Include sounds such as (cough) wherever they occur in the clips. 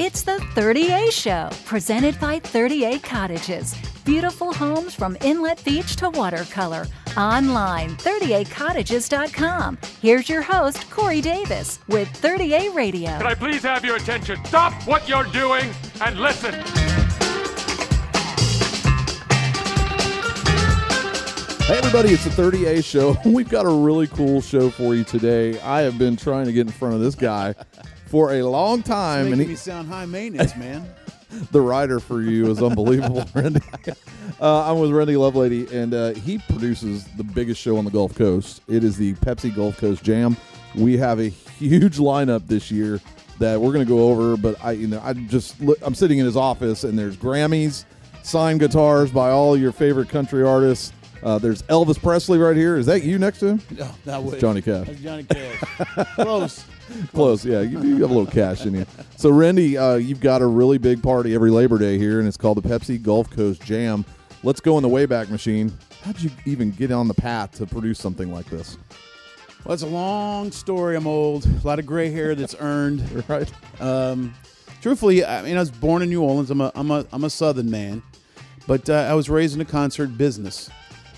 It's the 30A Show, presented by 30A Cottages. Beautiful homes from inlet beach to watercolor. Online, 30acottages.com. Here's your host, Corey Davis, with 30A Radio. Can I please have your attention? Stop what you're doing and listen. Hey everybody, it's the 30A show. (laughs) We've got a really cool show for you today. I have been trying to get in front of this guy for a long time, Making and me he, sound high maintenance, man. (laughs) the writer for you is unbelievable, (laughs) Randy. Uh, I'm with Randy Lovelady, and uh, he produces the biggest show on the Gulf Coast. It is the Pepsi Gulf Coast Jam. We have a huge lineup this year that we're going to go over, but I, you know, I just look, I'm sitting in his office, and there's Grammys, signed guitars by all your favorite country artists. Uh, there's Elvis Presley right here. Is that you next to him? No, that was Johnny Cash. That's Johnny Cash. Close. (laughs) (laughs) Close, yeah. You, you have a little cash in you. So, Randy, uh, you've got a really big party every Labor Day here, and it's called the Pepsi Gulf Coast Jam. Let's go in the Wayback Machine. How'd you even get on the path to produce something like this? Well, it's a long story. I'm old. A lot of gray hair that's (laughs) earned. Right? Um, truthfully, I mean, I was born in New Orleans. I'm a, I'm a, I'm a Southern man, but uh, I was raised in a concert business,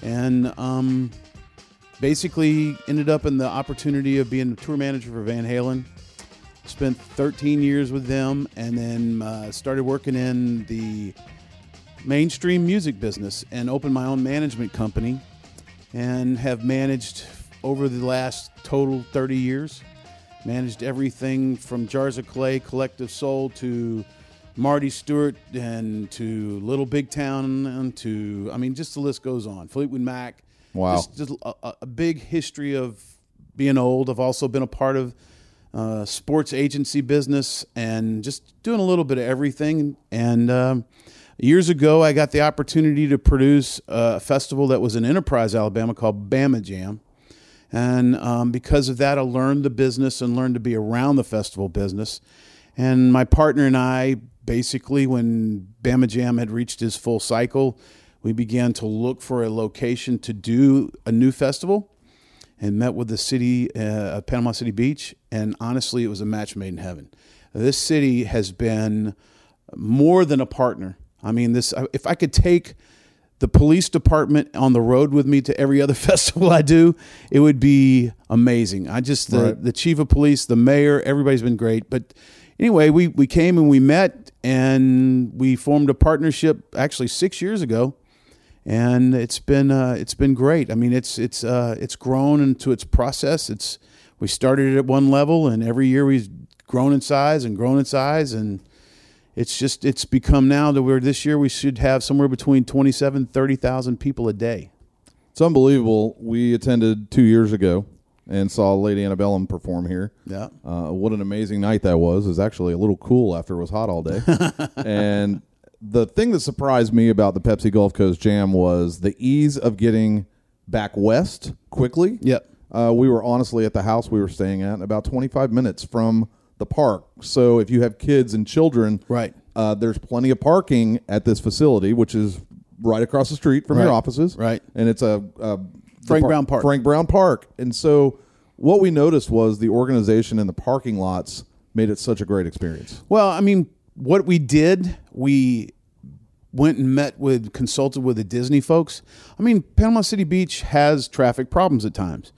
and um, basically ended up in the opportunity of being a tour manager for Van Halen. Spent 13 years with them, and then uh, started working in the mainstream music business and opened my own management company, and have managed over the last total 30 years managed everything from Jars of Clay, Collective Soul to Marty Stuart and to Little Big Town and to I mean just the list goes on. Fleetwood Mac. Wow. Just, just a, a- big history of being old. I've also been a part of uh, sports agency business and just doing a little bit of everything. And um, years ago, I got the opportunity to produce a festival that was in Enterprise, Alabama called Bama Jam. And um, because of that, I learned the business and learned to be around the festival business. And my partner and I, basically, when Bama Jam had reached his full cycle, we began to look for a location to do a new festival and met with the city uh, of Panama City Beach. And honestly, it was a match made in heaven. This city has been more than a partner. I mean, this if I could take the police department on the road with me to every other (laughs) festival I do, it would be amazing. I just the, Right. the chief of police, the mayor, everybody's been great. But anyway, we we came and we met and we formed a partnership actually six years ago, and it's been uh, it's been great. I mean, it's it's uh, it's grown into its process. It's we started it at one level, and every year we've grown in size and grown in size and it's just it's become now that we're this year we should have somewhere between 27 30,000 people a day. It's unbelievable. We attended two years ago and saw Lady Antebellum perform here. Yeah. Uh, what an amazing night that was. It was actually a little cool after it was hot all day. (laughs) and the thing that surprised me about the Pepsi Gulf Coast Jam was the ease of getting back west quickly. Yep. Uh, we were honestly at the house we were staying at about 25 minutes from the park. So if you have kids and children, Right. uh, there's plenty of parking at this facility, which is right across the street from your offices. Right. And it's a, a Frank Brown Park. Frank Brown Park. And so what we noticed was the organization in the parking lots made it such a great experience. Well, I mean, what we did, we went and met with consulted with the Disney folks. I mean, Panama City Beach has traffic problems at times.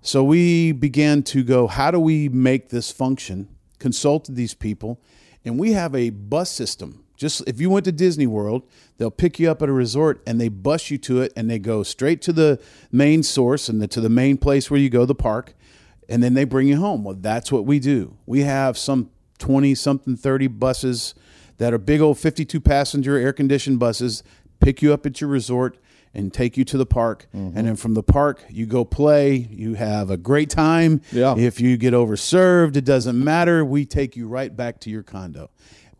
So we began to go, how do we make this function? Consulted these people, and we have a bus system. Just if you went to Disney World, they'll pick you up at a resort and they bus you to it and they go straight to the main source and the, to the main place where you go, the park, and then they bring you home. Well, that's what we do. We have some 20 something 30 buses that are big old 52 passenger air conditioned buses pick you up at your resort and take you to the park. Mm-hmm. And then from the park you go play you have a great time. Yeah. if you get overserved it doesn't matter. We take you right back to your condo.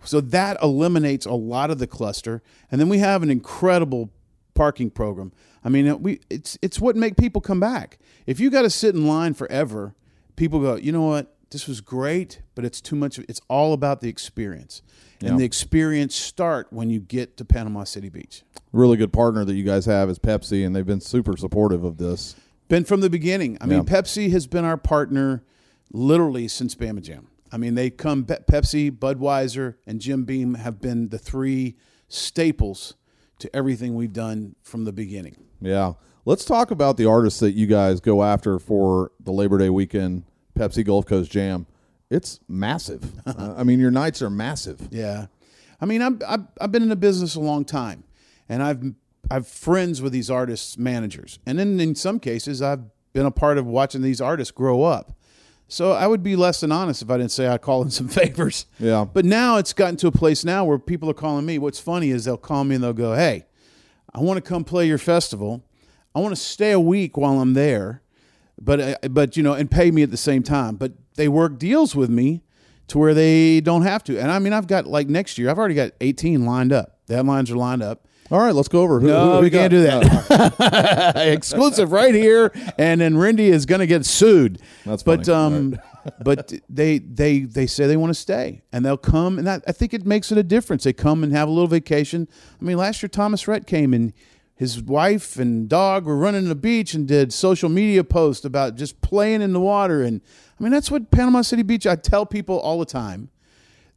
So that eliminates a lot of the cluster. And then we have an incredible parking program. I mean we it's it's what make people come back. If you got to sit in line forever people go you know what this was great but it's too much it's all about the experience and the experience start when you get to panama city beach Really good partner that you guys have is Pepsi, and they've been super supportive of this. Been from the beginning. I mean, Pepsi has been our partner literally since Bama Jam. I mean, they come. Pepsi, Budweiser, and Jim Beam have been the three staples to everything we've done from the beginning. Yeah. Let's talk about the artists that you guys go after for the Labor Day weekend Pepsi Gulf Coast Jam. It's massive. (laughs) uh, I mean, your nights are massive. Yeah, I mean, I'm, I've I've been in the business a long time, and I've I've friends with these artists' managers, and then in some cases, I've been a part of watching these artists grow up. So I would be less than honest if I didn't say I call in some (laughs) favors. Yeah. But now it's gotten to a place now where people are calling me. What's funny is they'll call me and they'll go, "Hey, I want to come play your festival. I want to stay a week while I'm there, but uh, but you know, and pay me at the same time. But they work deals with me to where they don't have to. And I mean, I've got like next year, I've already got 18 lined up. The headlines are lined up. All right, let's go over. Who, No, who we got? can't do that. (laughs) Exclusive right here, and then Rindy is going to get sued. That's but um, (laughs) but they they they say they want to stay, and they'll come, and that, I think it makes it a difference. They come and have a little vacation. I mean, last year Thomas Rhett came and his wife and dog were running the beach and did social media posts about just playing in the water, and I mean that's what Panama City Beach. I tell people all the time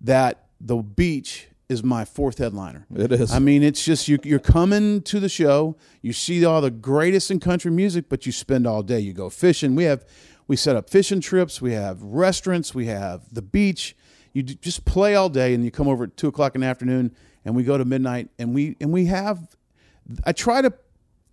that the beach is my fourth headliner. It is. I mean, it's just you, you're coming to the show. You see all the greatest in country music, but you spend all day. You go fishing. We have we set up fishing trips. We have restaurants. We have the beach. You just play all day, and you come over at two o'clock in the afternoon, and we go to midnight, and we and we have. I try to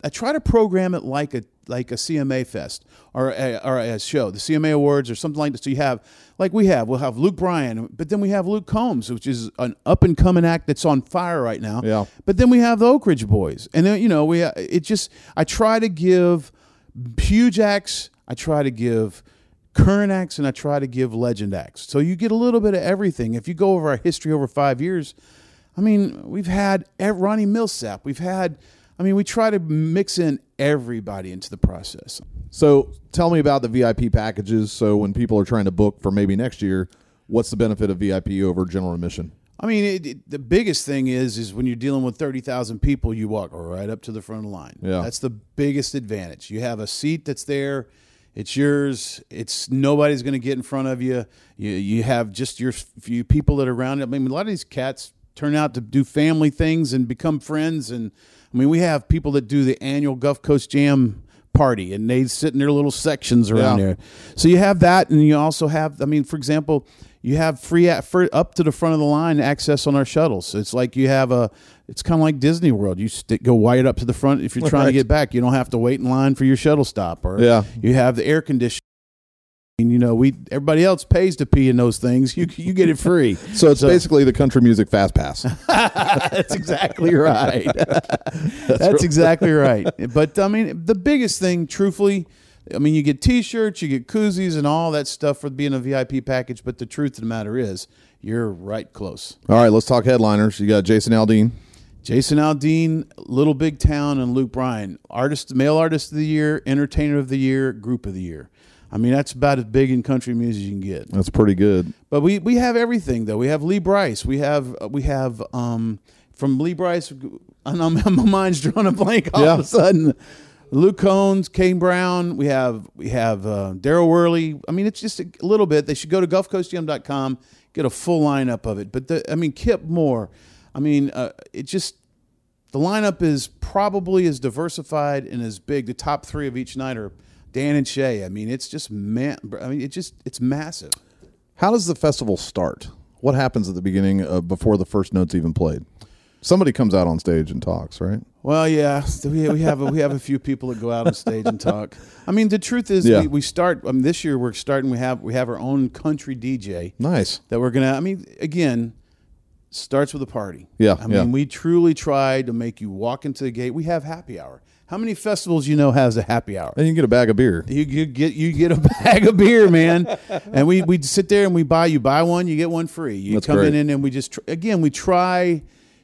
I try to program it like a like a CMA fest or a, or a show, the CMA Awards or something like that. So you have like we have, we'll have Luke Bryan, but then we have Luke Combs, which is an up and coming act that's on fire right now. Yeah. But then we have the Oak Ridge Boys, and then you know we it just I try to give huge acts. I try to give current acts and I try to give legend acts. So you get a little bit of everything. If you go over our history over five years, I mean, we've had Ronnie Milsap. We've had, I mean, we try to mix in everybody into the process. So tell me about the VIP packages. So when people are trying to book for maybe next year, what's the benefit of VIP over general admission? I mean, it, it, the biggest thing is is when you're dealing with thirty thousand people, you walk right up to the front of the line. Yeah. that's the biggest advantage. You have a seat that's there. It's yours. It's nobody's going to get in front of you. You you have just your few people that are around. I mean, a lot of these cats turn out to do family things and become friends. And I mean, we have people that do the annual Gulf Coast Jam party, and they sit in their little sections around Yeah. there. So you have that, and you also have. I mean, for example, you have free up to the front of the line access on our shuttles. It's like you have a. It's kind of like Disney World. You stick, go wide up to the front if you're trying Right. to get back. You don't have to wait in line for your shuttle stop, or Yeah. you have the air conditioning. You know, we everybody else pays to pee in those things. You you get it free. (laughs) So it's basically the country music fast pass. (laughs) That's exactly right. (laughs) That's, exactly right. But I mean, the biggest thing, truthfully, I mean, you get T-shirts, you get koozies, and all that stuff for being a VIP package. But the truth of the matter is, you're right close. All right, let's talk headliners. You got Jason Aldean. Jason Aldean, Little Big Town, and Luke Bryan, artist, male artist of the year, entertainer of the year, group of the year. I mean, that's about as big in country music as you can get. That's pretty good. But we, we have everything though. We have Lee Brice. We have we have um, from Lee Brice. I know (laughs) my mind's drawing a blank all Yeah. of a sudden. Luke Combs, Kane Brown. We have we have uh, Darryl Worley. I mean, it's just a little bit. They should go to GulfCoastJam.com, get a full lineup of it. But the, I mean, Kip Moore. I mean, uh, it just the lineup is probably as diversified and as big. The top three of each night are Dan and Shay. I mean, it's just man. I mean, it just it's massive. How does the festival start? What happens at the beginning uh, before the first note's even played? Somebody comes out on stage and talks, right? Well, yeah, so we, we have a, we have a few people that go out on stage and talk. I mean, the truth is, Yeah. we, we start. I mean, this year we're starting. We have we have our own country DJ Nice. that we're gonna. I mean, again, starts with a party. Yeah, I mean, yeah. we truly try to make you walk into the gate. We have happy hour. How many festivals you know has a happy hour? And you get a bag of beer. You, you get you get a (laughs) bag of beer, man, and we we sit there and we buy you buy one, you get one free. You That's come great. in and we just again we try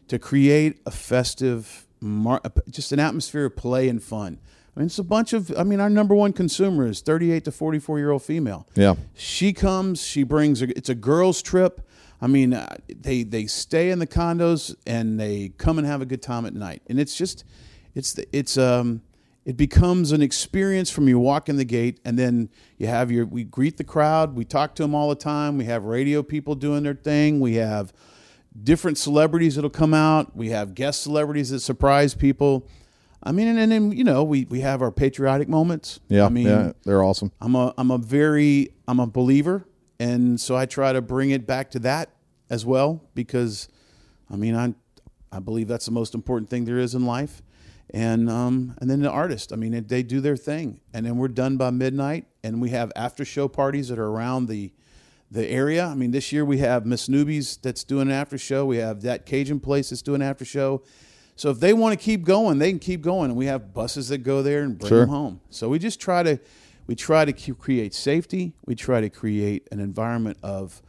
to create a festive, mar- just an atmosphere of play and fun. I mean, it's a bunch of. I mean, our number one consumer is thirty eight to forty four year old female. Yeah. She comes. She brings. A, it's a girls' trip. I mean, uh, they they stay in the condos and they come and have a good time at night. And it's just, it's the, it's um, it becomes an experience from you walk in the gate and then you have your we greet the crowd we talk to them all the time we have radio people doing their thing we have different celebrities that'll come out we have guest celebrities that surprise people. I mean and then you know we, we have our patriotic moments. Yeah, i mean yeah, they're awesome. i'm a i'm a very i'm a believer and so i try to bring it back to that as well because i mean i i believe that's the most important thing there is in life and um, and then the artist. I mean, they do their thing, and then we're done by midnight, and we have after show parties that are around the the area. I mean, this year we have Miss Newby's that's doing an after show. We have that Cajun place that's doing an after show. So if they want to keep going, they can keep going, and we have buses that go there and bring Sure. them home. So we just try to we try to create safety. We try to create an environment of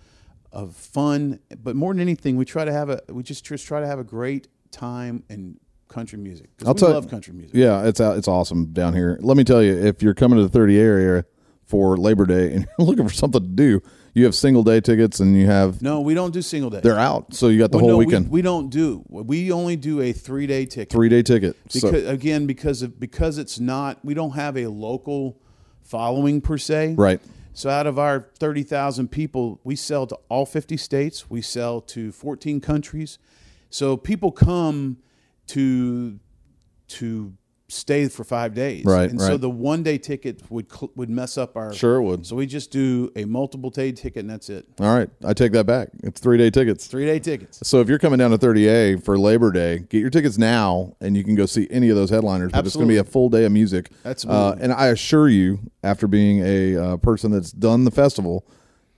of fun, but more than anything, we try to have a we just just try to have a great time in country music. I'll we tell love country music. Yeah, it's out- it's awesome down here. Let me tell you, if you're coming to the 30 area for Labor Day and (laughs) you're looking for something to do, you have single day tickets and you have No, we don't do single day. they're out, so you got the Well, whole no, we- weekend. We, don't do. We only do a three day ticket. Three day ticket. Because, So, again, because of because it's not. We don't have a local following per se. right. So out of our thirty thousand people, we sell to all fifty states. We sell to fourteen countries. So people come to to stay for five days. Right, And so the one day ticket would cl- would mess up our. Sure it would. So we just do a multiple day ticket, and that's it. All right, I take that back. It's three day tickets. Three day tickets. So if you're coming down to 30A for Labor Day, get your tickets now, and you can go see any of those headliners. But it's going to be a full day of music. Absolutely. Uh, and I assure you, after being a uh, person that's done the festival,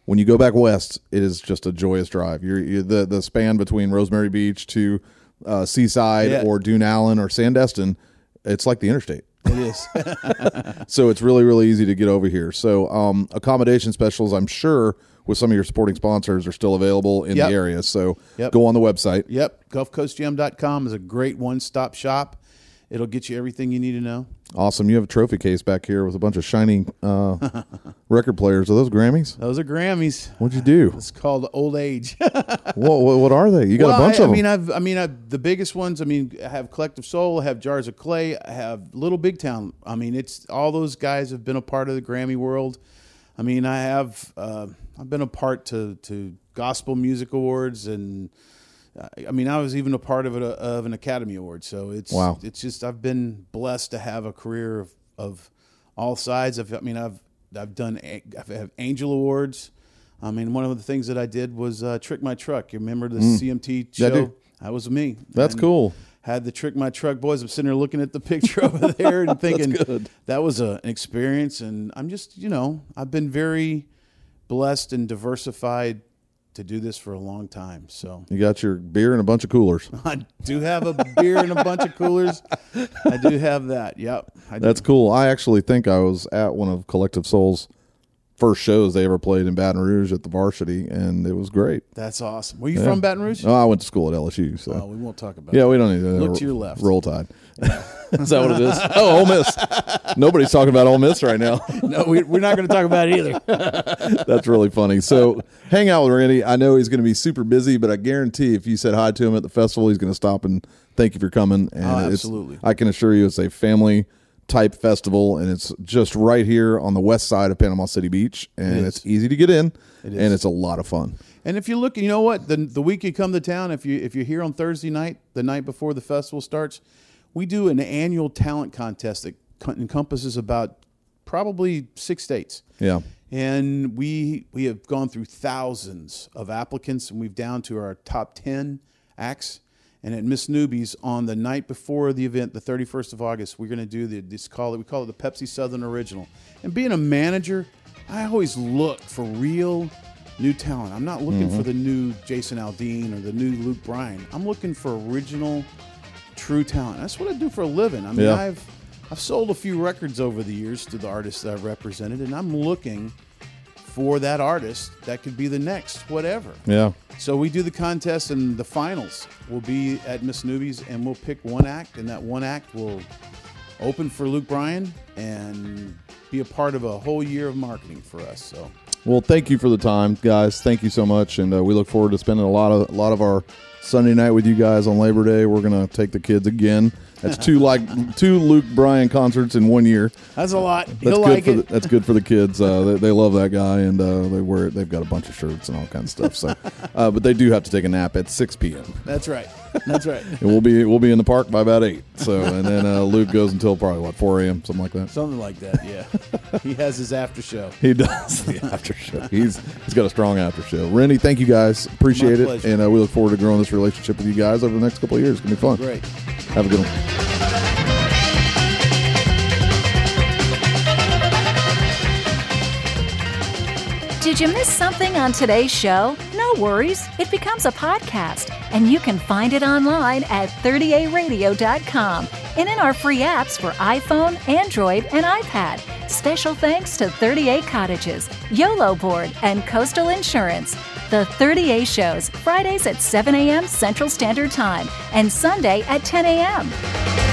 when you go back west, it is just a joyous drive. You're, you the the span between Rosemary Beach to uh, Seaside Yeah. or Dune Allen or Sandestin, it's like the interstate. It is. (laughs) So it's really, really easy to get over here. So um, accommodation specials, I'm sure, with some of your supporting sponsors are still available in Yep. the area. So Yep. go on the website. Yep. GulfCoastJam.com is a great one stop shop. It'll get you everything you need to know. Awesome. You have a trophy case back here with a bunch of shiny uh, (laughs) record players. Are those Grammys? Those are Grammys. What'd you do? It's called Old Age. (laughs) what, what, what are they? You got well, a bunch I, of I mean, them. I've, I mean, I've, the biggest ones. I mean, I have Collective Soul. I have Jars of Clay. I have Little Big Town. I mean, it's all those guys have been a part of the Grammy world. I mean, I have. Uh, I've been a part to to Gospel Music Awards, and I mean, I was even a part of it of an Academy Award. So it's Wow. It's just I've been blessed to have a career of, of all sides. I've, I mean, I've I've done a- I've have Angel Awards. I mean, one of the things that I did was uh, Trick My Truck. You remember the CMT Yeah, I show? do. That was me. That's And cool. Had the Trick My Truck boys. I'm sitting there looking at the picture over (laughs) there and thinking that was a, an experience. And I'm just, you know, I've been very blessed and diversified to do this for a long time. So You got your beer and a bunch of coolers. (laughs) I do have a beer and a bunch of coolers. I do have that. Yep. I do. That's cool. I actually think I was at one of Collective Souls' first shows they ever played in Baton Rouge at the Varsity, and it was great. That's awesome. Were you from Baton Rouge? Oh, I went to school at LSU, so Oh, we won't talk about yeah, that. we don't need to Look to your left. Roll Tide. (laughs) is that what it is? Oh, Ole Miss. Nobody's talking about Ole Miss right now. (laughs) No, we, we're not going to talk about it either. (laughs) That's really funny. So hang out with Randy. I know he's going to be super busy, but I guarantee if you said hi to him at the festival, he's going to stop and thank you for coming. And Oh, it's- absolutely. I can assure you, it's a family type festival, and it's just right here on the west side of Panama City Beach, and It it's easy to get in, is. and it's a lot of fun. And if you look, you know what? The the week you come to town, if you if you're here on Thursday night, the night before the festival starts, we do an annual talent contest that encompasses about probably six states. Yeah. And we we have gone through thousands of applicants, and we've down to our top ten acts. And at Miss Newby's on the night before the event, the 31st of August, we're going to do the this call it we call it the Pepsi Southern Original. And being a manager, I always look for real new talent. I'm not looking mm-hmm. for the new Jason Aldean or the new Luke Bryan. I'm looking for original, true talent. That's what I do for a living. I mean, Yeah. I've I've sold a few records over the years to the artists that I've represented, and I'm looking for that artist that could be the next whatever. Yeah. So we do the contest, and the finals will be at Miss Newby's, and we'll pick one act, and that one act will open for Luke Bryan and be a part of a whole year of marketing for us. So Well, thank you for the time, guys. Thank you so much, and uh, we look forward to spending a lot of a lot of our Sunday night with you guys on Labor Day. We're gonna take the kids again That's two (laughs) like two Luke Bryan concerts in one year. That's a lot. That's He'll good like for it. the, that's good for the kids. Uh, they, they love that guy, and uh, they wear it. They've got a bunch of shirts and all kinds of stuff. So, (laughs) uh, but they do have to take a nap at six p.m. That's right. That's right. and we'll be we'll be in the park by about eight. So, and then uh, Luke goes until probably what four a.m. something like that. Something like that. Yeah. he has his after show. He does (laughs) the after show. He's he's got a strong after show. Rennie, thank you guys. Appreciate My it, pleasure. and uh, we look forward to growing this relationship with you guys over the next couple of years. It's gonna be fun. Great. Have a good one. Did you miss something on today's show? No worries. It becomes a podcast, and you can find it online at 30aradio.com and in our free apps for iPhone, Android, and iPad. Special thanks to 30A Cottages, YOLO Board, and Coastal Insurance. The 30A shows Fridays at 7 a.m. Central Standard Time and Sunday at 10 a.m.